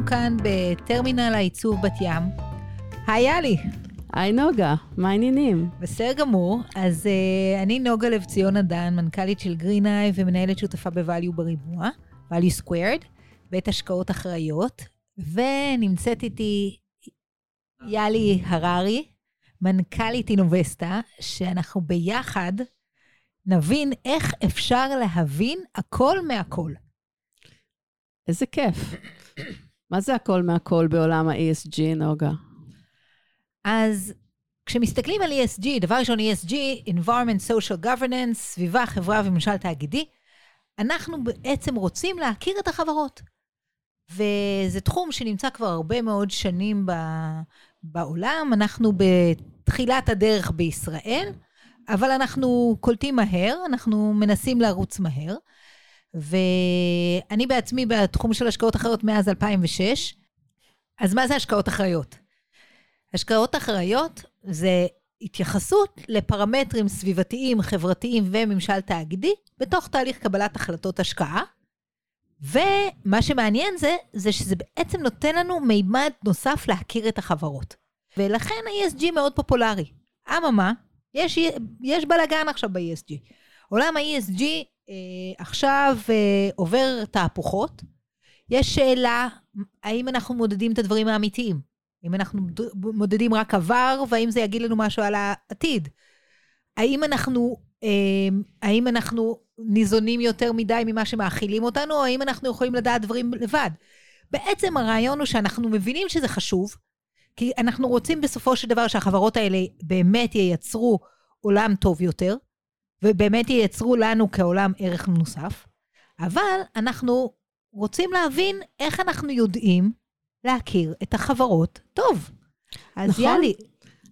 אנחנו כאן בטרמינל הייצור בת ים. היי יאלי. היי נוגה, מה העניינים? בסדר גמור. אז uh, אני נוגה לב ציון אדן, מנכ"לית של גרינאי ומנהלת שותפה ב-value בריבוע, value squared, בית השקעות אחראיות, ונמצאת איתי יאלי הררי, מנכ"לית אינובסטה, שאנחנו ביחד נבין איך אפשר להבין הכל מהכל. איזה כיף. מה זה הכל מהכל בעולם ה-ESG, נוגה? אז כשמסתכלים על ESG, דבר ראשון ESG, environment, social governance, סביבה, חברה וממשל תאגידי, אנחנו בעצם רוצים להכיר את החברות. וזה תחום שנמצא כבר הרבה מאוד שנים בעולם. אנחנו בתחילת הדרך בישראל, אבל אנחנו קולטים מהר, אנחנו מנסים לרוץ מהר. ואני בעצמי בתחום של השקעות אחריות מאז 2006. אז מה זה השקעות אחריות? השקעות אחראיות זה התייחסות לפרמטרים סביבתיים, חברתיים וממשל תאגידי בתוך תהליך קבלת החלטות השקעה. ומה שמעניין זה, זה שזה בעצם נותן לנו מימד נוסף להכיר את החברות. ולכן ה-ESG מאוד פופולרי. אממה, יש, יש בלאגן עכשיו ב-ESG. עולם ה-ESG עכשיו אה, עובר תהפוכות. יש שאלה, האם אנחנו מודדים את הדברים האמיתיים? אם אנחנו מודדים רק עבר, והאם זה יגיד לנו משהו על העתיד? האם אנחנו, אה, האם אנחנו ניזונים יותר מדי ממה שמאכילים אותנו, או האם אנחנו יכולים לדעת דברים לבד? בעצם הרעיון הוא שאנחנו מבינים שזה חשוב, כי אנחנו רוצים בסופו של דבר שהחברות האלה באמת ייצרו עולם טוב יותר, ובאמת ייצרו לנו כעולם ערך נוסף, אבל אנחנו רוצים להבין איך אנחנו יודעים להכיר את החברות טוב. אז נכון. יאללה.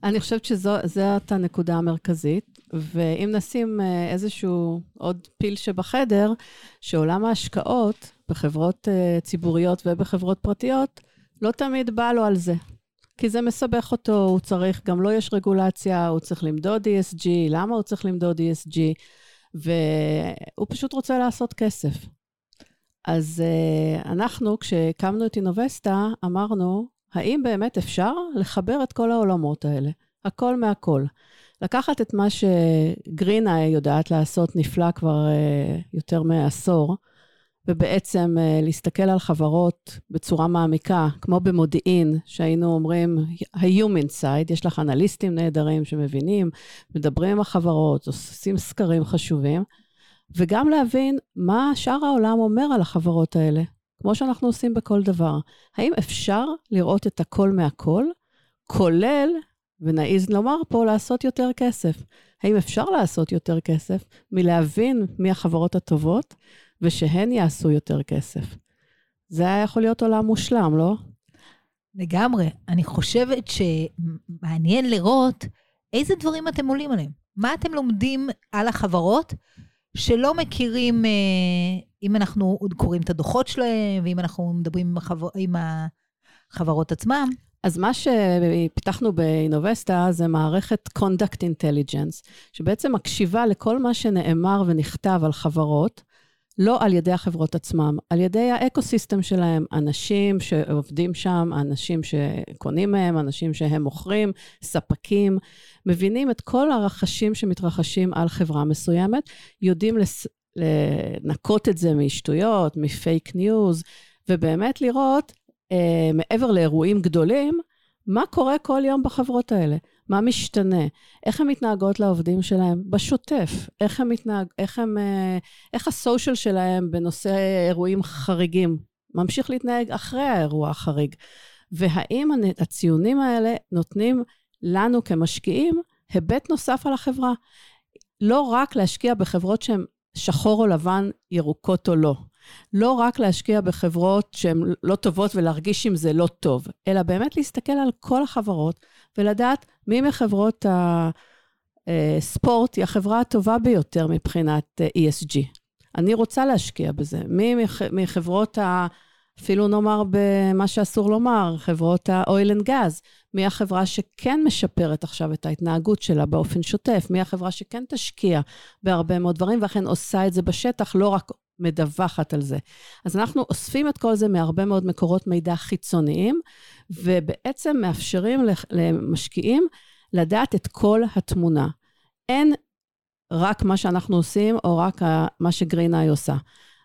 אני חושבת שזאת הנקודה המרכזית, ואם נשים אה, איזשהו עוד פיל שבחדר, שעולם ההשקעות בחברות אה, ציבוריות ובחברות פרטיות, לא תמיד בא לו על זה. כי זה מסבך אותו, הוא צריך, גם לו לא יש רגולציה, הוא צריך למדוד ESG, למה הוא צריך למדוד ESG, והוא פשוט רוצה לעשות כסף. אז uh, אנחנו, כשהקמנו את אינובסטה, אמרנו, האם באמת אפשר לחבר את כל העולמות האלה? הכל מהכל. לקחת את מה שגרינה יודעת לעשות נפלא כבר uh, יותר מעשור, ובעצם uh, להסתכל על חברות בצורה מעמיקה, כמו במודיעין, שהיינו אומרים, ה-human side, יש לך אנליסטים נהדרים שמבינים, מדברים עם החברות, עושים סקרים חשובים, וגם להבין מה שאר העולם אומר על החברות האלה, כמו שאנחנו עושים בכל דבר. האם אפשר לראות את הכל מהכל, כולל, ונעיז לומר פה, לעשות יותר כסף? האם אפשר לעשות יותר כסף מלהבין מי החברות הטובות, ושהן יעשו יותר כסף? זה היה יכול להיות עולם מושלם, לא? לגמרי. אני חושבת שמעניין לראות איזה דברים אתם עולים עליהם. מה אתם לומדים על החברות שלא מכירים, אה, אם אנחנו עוד קוראים את הדוחות שלהם, ואם אנחנו מדברים עם, החבר, עם החברות עצמם. אז מה שפיתחנו באינובסטה זה מערכת Conduct Intelligence, שבעצם מקשיבה לכל מה שנאמר ונכתב על חברות, לא על ידי החברות עצמם, על ידי ה ecosystem שלהם, אנשים שעובדים שם, אנשים שקונים מהם, אנשים שהם מוכרים, ספקים, מבינים את כל הרחשים שמתרחשים על חברה מסוימת, יודעים לס... לנקות את זה משטויות, מ fake news, ובאמת לראות, אה, מעבר לאירועים גדולים, מה קורה כל יום בחברות האלה? מה משתנה? איך הן מתנהגות לעובדים שלהם בשוטף? איך הם מתנהג... איך הם... אה, איך הסושיאל שלהם בנושא אירועים חריגים ממשיך להתנהג אחרי האירוע החריג? והאם הציונים האלה נותנים לנו כמשקיעים היבט נוסף על החברה? לא רק להשקיע בחברות שהן שחור או לבן, ירוקות או לא. לא רק להשקיע בחברות שהן לא טובות ולהרגיש אם זה לא טוב, אלא באמת להסתכל על כל החברות ולדעת מי מחברות הספורט היא החברה הטובה ביותר מבחינת ESG. אני רוצה להשקיע בזה. מי מחברות ה... אפילו נאמר במה שאסור לומר, חברות ה-oil and gas, מי החברה שכן משפרת עכשיו את ההתנהגות שלה באופן שוטף, מי החברה שכן תשקיע בהרבה מאוד דברים, ואכן עושה את זה בשטח, לא רק מדווחת על זה. אז אנחנו אוספים את כל זה מהרבה מאוד מקורות מידע חיצוניים, ובעצם מאפשרים למשקיעים לדעת את כל התמונה. אין רק מה שאנחנו עושים, או רק מה שגרינאי עושה.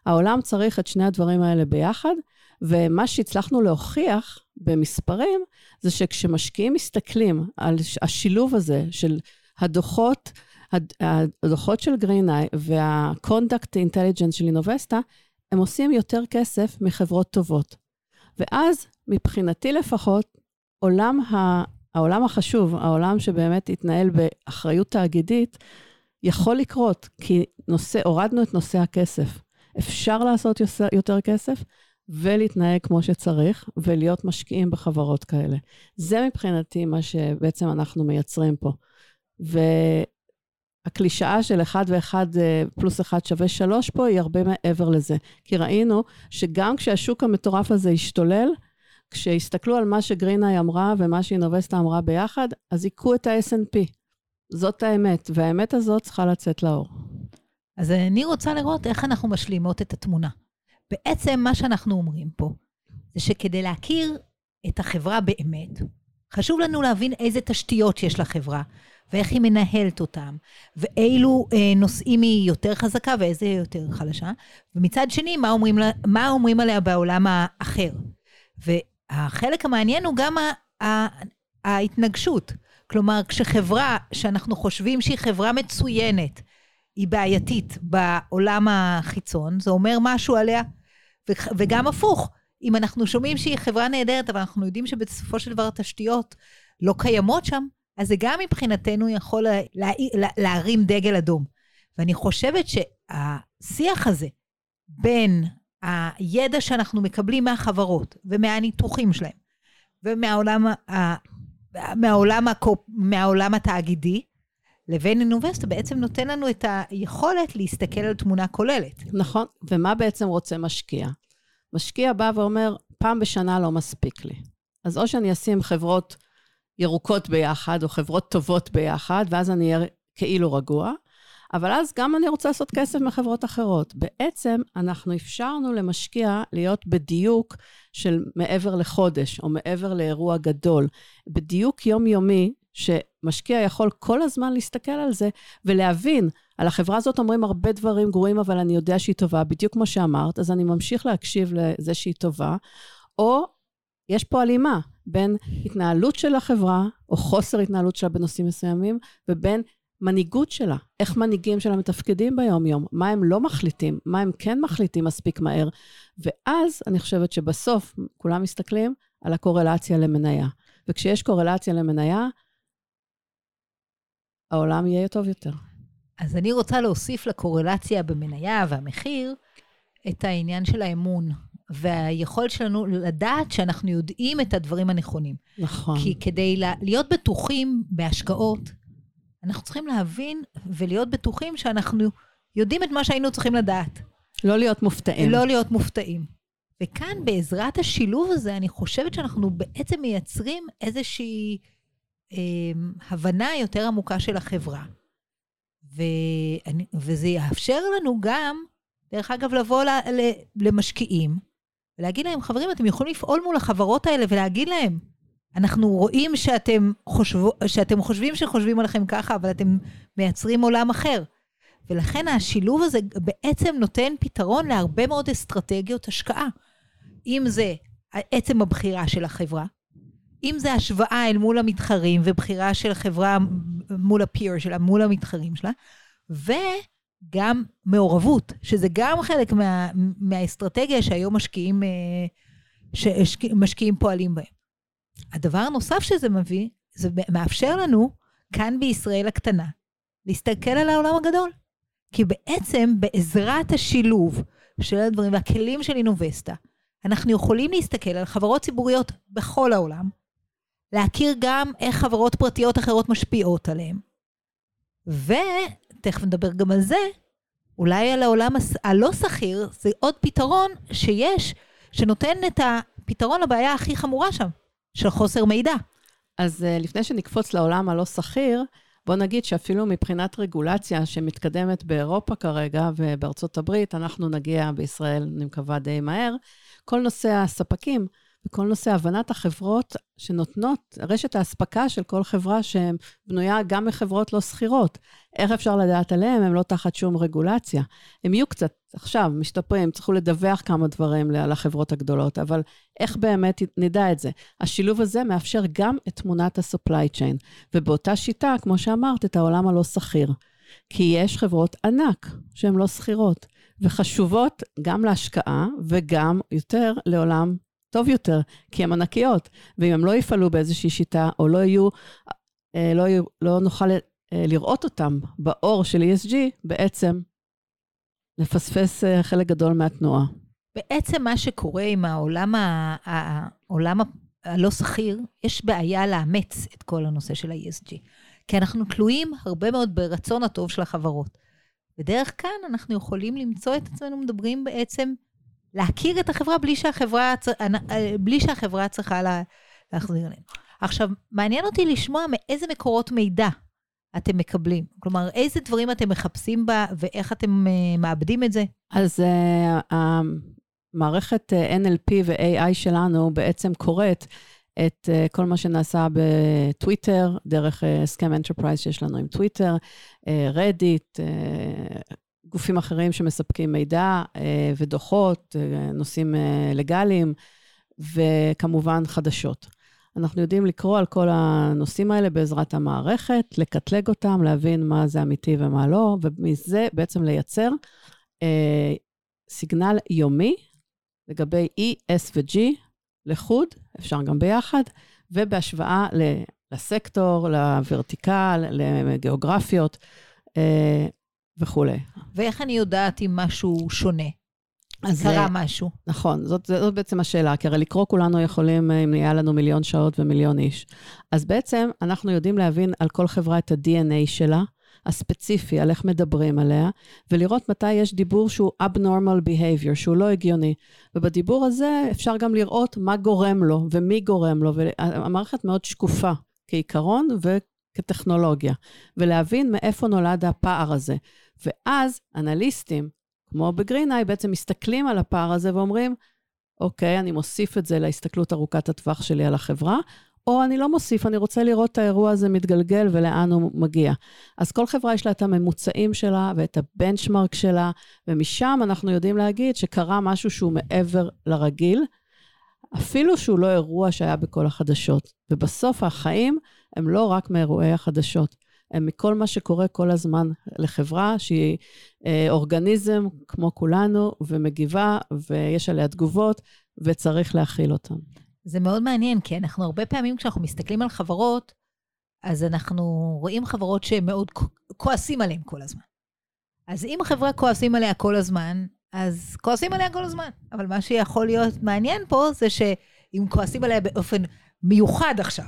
העולם צריך את שני הדברים האלה ביחד, ומה שהצלחנו להוכיח במספרים, זה שכשמשקיעים מסתכלים על השילוב הזה של הדוחות, הדוחות של גרינאי וה-conduct intelligence של אינובסטה, הם עושים יותר כסף מחברות טובות. ואז, מבחינתי לפחות, עולם ה... העולם החשוב, העולם שבאמת התנהל באחריות תאגידית, יכול לקרות, כי נושא, הורדנו את נושא הכסף. אפשר לעשות יותר כסף ולהתנהג כמו שצריך, ולהיות משקיעים בחברות כאלה. זה מבחינתי מה שבעצם אנחנו מייצרים פה. והקלישאה של 1 ו-1 פלוס 1 שווה 3 פה היא הרבה מעבר לזה. כי ראינו שגם כשהשוק המטורף הזה השתולל, כשהסתכלו על מה שגרינאי אמרה ומה שאינובסטה אמרה ביחד, אז היכו את ה snp זאת האמת, והאמת הזאת צריכה לצאת לאור. אז אני רוצה לראות איך אנחנו משלימות את התמונה. בעצם מה שאנחנו אומרים פה, זה שכדי להכיר את החברה באמת, חשוב לנו להבין איזה תשתיות יש לחברה, ואיך היא מנהלת אותם, ואילו אה, נושאים היא יותר חזקה ואיזה יותר חלשה, ומצד שני, מה אומרים, לה, מה אומרים עליה בעולם האחר. והחלק המעניין הוא גם ה, ה, ההתנגשות. כלומר, כשחברה שאנחנו חושבים שהיא חברה מצוינת, היא בעייתית בעולם החיצון, זה אומר משהו עליה, וגם הפוך. אם אנחנו שומעים שהיא חברה נהדרת, אבל אנחנו יודעים שבסופו של דבר התשתיות לא קיימות שם, אז זה גם מבחינתנו יכול לה, לה, לה, להרים דגל אדום. ואני חושבת שהשיח הזה בין הידע שאנחנו מקבלים מהחברות ומהניתוחים שלהם ומהעולם מהעולם, הקופ, מהעולם התאגידי, לבין אינובסטו בעצם נותן לנו את היכולת להסתכל על תמונה כוללת. נכון, ומה בעצם רוצה משקיע? משקיע בא ואומר, פעם בשנה לא מספיק לי. אז או שאני אשים חברות ירוקות ביחד, או חברות טובות ביחד, ואז אני אהיה כאילו רגוע, אבל אז גם אני רוצה לעשות כסף מחברות אחרות. בעצם אנחנו אפשרנו למשקיע להיות בדיוק של מעבר לחודש, או מעבר לאירוע גדול. בדיוק יומיומי, שמשקיע יכול כל הזמן להסתכל על זה ולהבין, על החברה הזאת אומרים הרבה דברים גרועים, אבל אני יודע שהיא טובה, בדיוק כמו שאמרת, אז אני ממשיך להקשיב לזה שהיא טובה, או יש פה הלימה בין התנהלות של החברה, או חוסר התנהלות שלה בנושאים מסוימים, ובין מנהיגות שלה, איך מנהיגים שלה מתפקדים ביום-יום, מה הם לא מחליטים, מה הם כן מחליטים מספיק מהר. ואז אני חושבת שבסוף כולם מסתכלים על הקורלציה למניה. וכשיש קורלציה למניה, העולם יהיה טוב יותר. אז אני רוצה להוסיף לקורלציה במניה והמחיר את העניין של האמון, והיכולת שלנו לדעת שאנחנו יודעים את הדברים הנכונים. נכון. כי כדי להיות בטוחים בהשקעות, אנחנו צריכים להבין ולהיות בטוחים שאנחנו יודעים את מה שהיינו צריכים לדעת. לא להיות מופתעים. לא להיות מופתעים. וכאן, בעזרת השילוב הזה, אני חושבת שאנחנו בעצם מייצרים איזושהי אה, הבנה יותר עמוקה של החברה. ואני, וזה יאפשר לנו גם, דרך אגב, לבוא ל, ל, למשקיעים ולהגיד להם, חברים, אתם יכולים לפעול מול החברות האלה ולהגיד להם, אנחנו רואים שאתם, חושבו, שאתם חושבים שחושבים עליכם ככה, אבל אתם מייצרים עולם אחר. ולכן השילוב הזה בעצם נותן פתרון להרבה מאוד אסטרטגיות השקעה. אם זה עצם הבחירה של החברה, אם זה השוואה אל מול המתחרים ובחירה של החברה מול הפיר שלה, מול המתחרים שלה, וגם מעורבות, שזה גם חלק מה, מהאסטרטגיה שהיום משקיעים, אה, שמשקיעים פועלים בהם. הדבר הנוסף שזה מביא, זה מאפשר לנו, כאן בישראל הקטנה, להסתכל על העולם הגדול. כי בעצם בעזרת השילוב של הדברים והכלים של אינובסטה, אנחנו יכולים להסתכל על חברות ציבוריות בכל העולם, להכיר גם איך חברות פרטיות אחרות משפיעות עליהן. ותכף נדבר גם על זה, אולי על העולם הלא שכיר, זה עוד פתרון שיש, שנותן את הפתרון לבעיה הכי חמורה שם, של חוסר מידע. אז uh, לפני שנקפוץ לעולם הלא שכיר, בוא נגיד שאפילו מבחינת רגולציה שמתקדמת באירופה כרגע ובארצות הברית, אנחנו נגיע בישראל, אני מקווה, די מהר, כל נושא הספקים וכל נושא הבנת החברות שנותנות, רשת האספקה של כל חברה שבנויה גם מחברות לא שכירות. איך אפשר לדעת עליהם? הם לא תחת שום רגולציה. הם יהיו קצת, עכשיו, משתפרים, צריכו לדווח כמה דברים לחברות הגדולות, אבל איך באמת נדע את זה? השילוב הזה מאפשר גם את תמונת ה-supply chain, ובאותה שיטה, כמו שאמרת, את העולם הלא שכיר. כי יש חברות ענק שהן לא שכירות, וחשובות גם להשקעה וגם יותר לעולם טוב יותר, כי הן ענקיות. ואם הם לא יפעלו באיזושהי שיטה, או לא יהיו, אה, לא, יהיו, לא נוכל אה, לראות אותם באור של ESG, בעצם נפספס אה, חלק גדול מהתנועה. בעצם מה שקורה עם העולם, ה... העולם הלא שכיר, יש בעיה לאמץ את כל הנושא של ה-ESG. כי אנחנו תלויים הרבה מאוד ברצון הטוב של החברות. בדרך כאן אנחנו יכולים למצוא את עצמנו מדברים בעצם להכיר את החברה בלי שהחברה, אה, בלי שהחברה צריכה לה, להחזיר אלינו. עכשיו, מעניין אותי לשמוע מאיזה מקורות מידע אתם מקבלים. כלומר, איזה דברים אתם מחפשים בה ואיך אתם uh, מאבדים את זה? אז uh, המערכת NLP ו-AI שלנו בעצם קוראת את אה, כל מה שנעשה בטוויטר, דרך הסכם אה, enterprise שיש לנו עם טוויטר, רדיט, אה, גופים אחרים שמספקים מידע אה, ודוחות, אה, נושאים אה, לגאליים, וכמובן חדשות. אנחנו יודעים לקרוא על כל הנושאים האלה בעזרת המערכת, לקטלג אותם, להבין מה זה אמיתי ומה לא, ומזה בעצם לייצר אה, signal יומי לגבי E, S ו-G לחוד, אפשר גם ביחד, ובהשוואה לסקטור, לוורטיקל, לגיאוגרפיות. אה, וכולי. ואיך אני יודעת אם משהו שונה? אז קרה משהו. נכון, זאת, זאת בעצם השאלה, כי הרי לקרוא כולנו יכולים, אה, אם יהיה לנו מיליון שעות ומיליון איש. אז בעצם אנחנו יודעים להבין על כל חברה את ה-DNA שלה, הספציפי, על איך מדברים עליה, ולראות מתי יש דיבור שהוא abnormal behavior, שהוא לא הגיוני. ובדיבור הזה אפשר גם לראות מה גורם לו ומי גורם לו, והמערכת מאוד שקופה כעיקרון וכטכנולוגיה, ולהבין מאיפה נולד הפער הזה. ואז אנליסטים, כמו בגרינאי, בעצם מסתכלים על הפער הזה ואומרים, אוקיי, אני מוסיף את זה להסתכלות ארוכת הטווח שלי על החברה, או אני לא מוסיף, אני רוצה לראות את האירוע הזה מתגלגל ולאן הוא מגיע. אז כל חברה יש לה את הממוצעים שלה ואת הבנצ'מרק שלה, ומשם אנחנו יודעים להגיד שקרה משהו שהוא מעבר לרגיל, אפילו שהוא לא אירוע שהיה בכל החדשות. ובסוף החיים הם לא רק מאירועי החדשות. מכל מה שקורה כל הזמן לחברה שהיא אה, אורגניזם כמו כולנו ומגיבה ויש עליה תגובות וצריך להכיל אותן. זה מאוד מעניין, כי אנחנו הרבה פעמים כשאנחנו מסתכלים על חברות, אז אנחנו רואים חברות שמאוד כועסים עליהן כל הזמן. אז אם החברה כועסים עליה כל הזמן, אז כועסים עליה כל הזמן. אבל מה שיכול להיות מעניין פה זה שאם כועסים עליה באופן מיוחד עכשיו,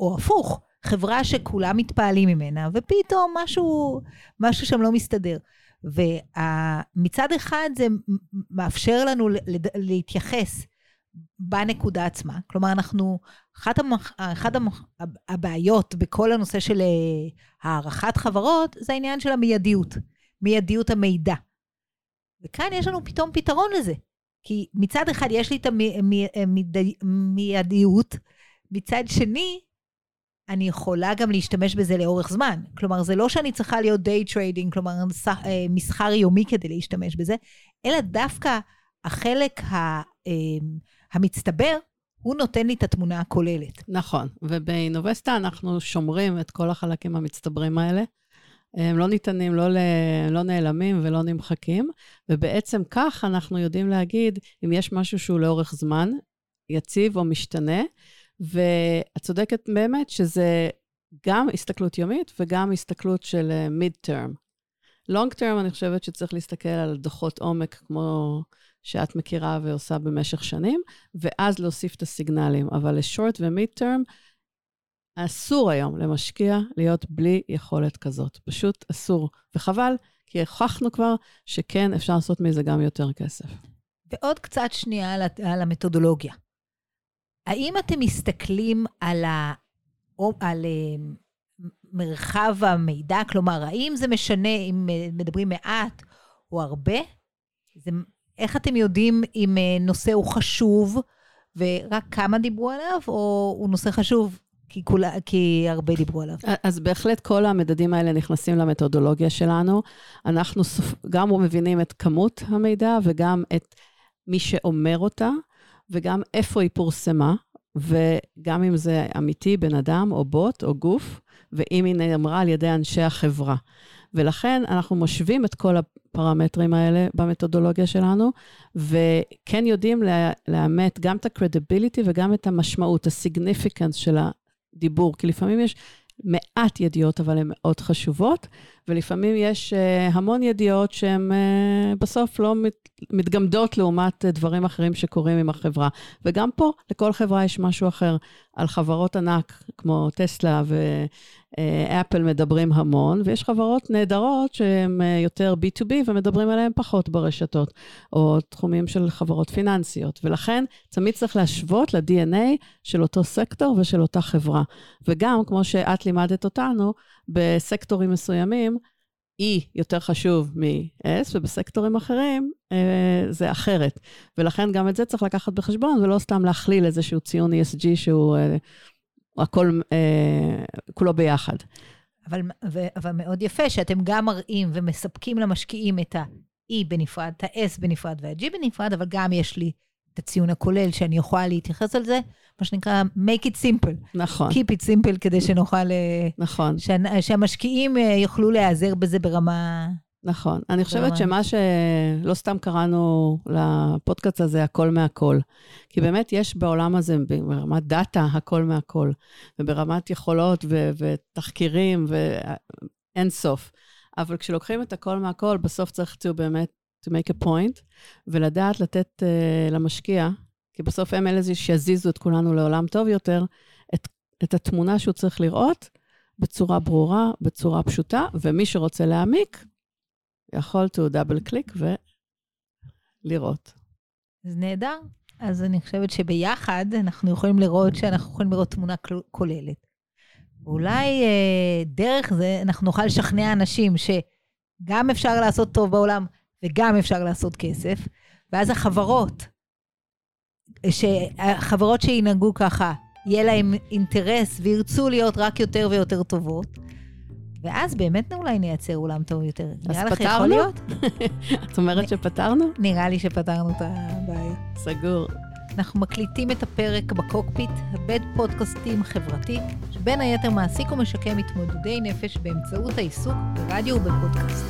או הפוך, חברה שכולם מתפעלים ממנה, ופתאום משהו, משהו שם לא מסתדר. ומצד אחד זה מאפשר לנו להתייחס בנקודה עצמה. כלומר, אנחנו, אחת, המח, אחת המח, הבעיות בכל הנושא של אה, הערכת חברות, זה העניין של המיידיות, מיידיות המידע. וכאן יש לנו פתאום פתרון לזה. כי מצד אחד יש לי את המיידיות, מצד שני, אני יכולה גם להשתמש בזה לאורך זמן. כלומר, זה לא שאני צריכה להיות day trading, כלומר, אה, מסחר יומי כדי להשתמש בזה, אלא דווקא החלק ה, אמ, המצטבר, הוא נותן לי את התמונה הכוללת. נכון, ובאינובסטה אנחנו שומרים את כל החלקים המצטברים האלה. הם לא ניתנים, לא, ל... לא נעלמים ולא נמחקים, ובעצם כך אנחנו יודעים להגיד אם יש משהו שהוא לאורך זמן, יציב או משתנה, ואת צודקת באמת שזה גם הסתכלות יומית וגם הסתכלות של מיד טרם. לונג טרם, אני חושבת שצריך להסתכל על דוחות עומק כמו שאת מכירה ועושה במשך שנים, ואז להוסיף את הסיגנלים. אבל לשורט ומיד טרם, אסור היום למשקיע להיות בלי יכולת כזאת. פשוט אסור. וחבל, כי הוכחנו כבר שכן, אפשר לעשות מזה גם יותר כסף. ועוד קצת שנייה על המתודולוגיה. האם אתם מסתכלים על, ה... על אה, מרחב המידע? כלומר, האם זה משנה אם אה, מדברים מעט או הרבה? זה, איך אתם יודעים אם אה, נושא הוא חשוב ורק כמה דיברו עליו, או הוא נושא חשוב כי, כולה, כי הרבה דיברו עליו? אז בהחלט כל המדדים האלה נכנסים למתודולוגיה שלנו. אנחנו גם מבינים את כמות המידע וגם את מי שאומר אותה, וגם איפה היא פורסמה, וגם אם זה אמיתי, בן אדם או בוט או גוף, ואם היא נאמרה על ידי אנשי החברה. ולכן אנחנו משווים את כל הפרמטרים האלה במתודולוגיה שלנו, וכן יודעים לאמת גם את ה-credibility וגם את המשמעות, ה-significance של הדיבור, כי לפעמים יש מעט ידיעות, אבל הן מאוד חשובות, ולפעמים יש uh, המון ידיעות שהן uh, בסוף לא מת, מתגמדות לעומת uh, דברים אחרים שקורים עם החברה. וגם פה, לכל חברה יש משהו אחר. על חברות ענק כמו טסלה ואפל מדברים המון, ויש חברות נהדרות שהן יותר B2B ומדברים עליהן פחות ברשתות, או תחומים של חברות פיננסיות. ולכן תמיד צריך להשוות ל-DNA של אותו סקטור ושל אותה חברה. וגם, כמו שאת לימדת אותנו, בסקטורים מסוימים, E יותר חשוב מ-S, ובסקטורים אחרים אה, זה אחרת. ולכן גם את זה צריך לקחת בחשבון, ולא סתם להכליל איזשהו ציון ESG שהוא אה, הכל, אה, כולו ביחד. אבל, ו, אבל מאוד יפה שאתם גם מראים ומספקים למשקיעים את ה-E בנפרד, את ה-S בנפרד וה-G בנפרד, אבל גם יש לי את הציון הכולל שאני יכולה להתייחס על זה, מה שנקרא make it simple. נכון. keep it simple כדי שנוכל... אה, נכון. שה, שהמשקיעים אה, יוכלו להיעזר בזה ברמה... נכון. אני חושבת שמה שלא סתם קראנו לפודקאסט הזה, הכל מהכל. כי באמת יש בעולם הזה, ברמת דאטה, הכל מהכל. וברמת יכולות ו- ותחקירים ואין סוף. אבל כשלוקחים את הכל מהכל, בסוף צריך to באמת to make a point, ולדעת לתת uh, למשקיע, כי בסוף הם אלה שיזיזו את כולנו לעולם טוב יותר, את, את התמונה שהוא צריך לראות בצורה ברורה, בצורה פשוטה, ומי שרוצה להעמיק, יכול to double click ולראות. זה נהדר. אז אני חושבת שביחד אנחנו יכולים לראות שאנחנו יכולים לראות תמונה כוללת. אולי אה, דרך זה אנחנו נוכל לשכנע אנשים שגם אפשר לעשות טוב בעולם וגם אפשר לעשות כסף, ואז החברות, החברות שינהגו ככה, יהיה להם אינטרס וירצו להיות רק יותר ויותר טובות, ואז באמת אולי נייצר עולם טוב יותר. יכול להיות? את אומרת שפתרנו? נראה לי שפתרנו את הבעיה. סגור. אנחנו מקליטים את הפרק בקוקפיט, הבית פודקאסטים חברתי, שבין היתר מעסיק ומשקם מתמודדי נפש באמצעות העיסוק ברדיו ובפודקאסט.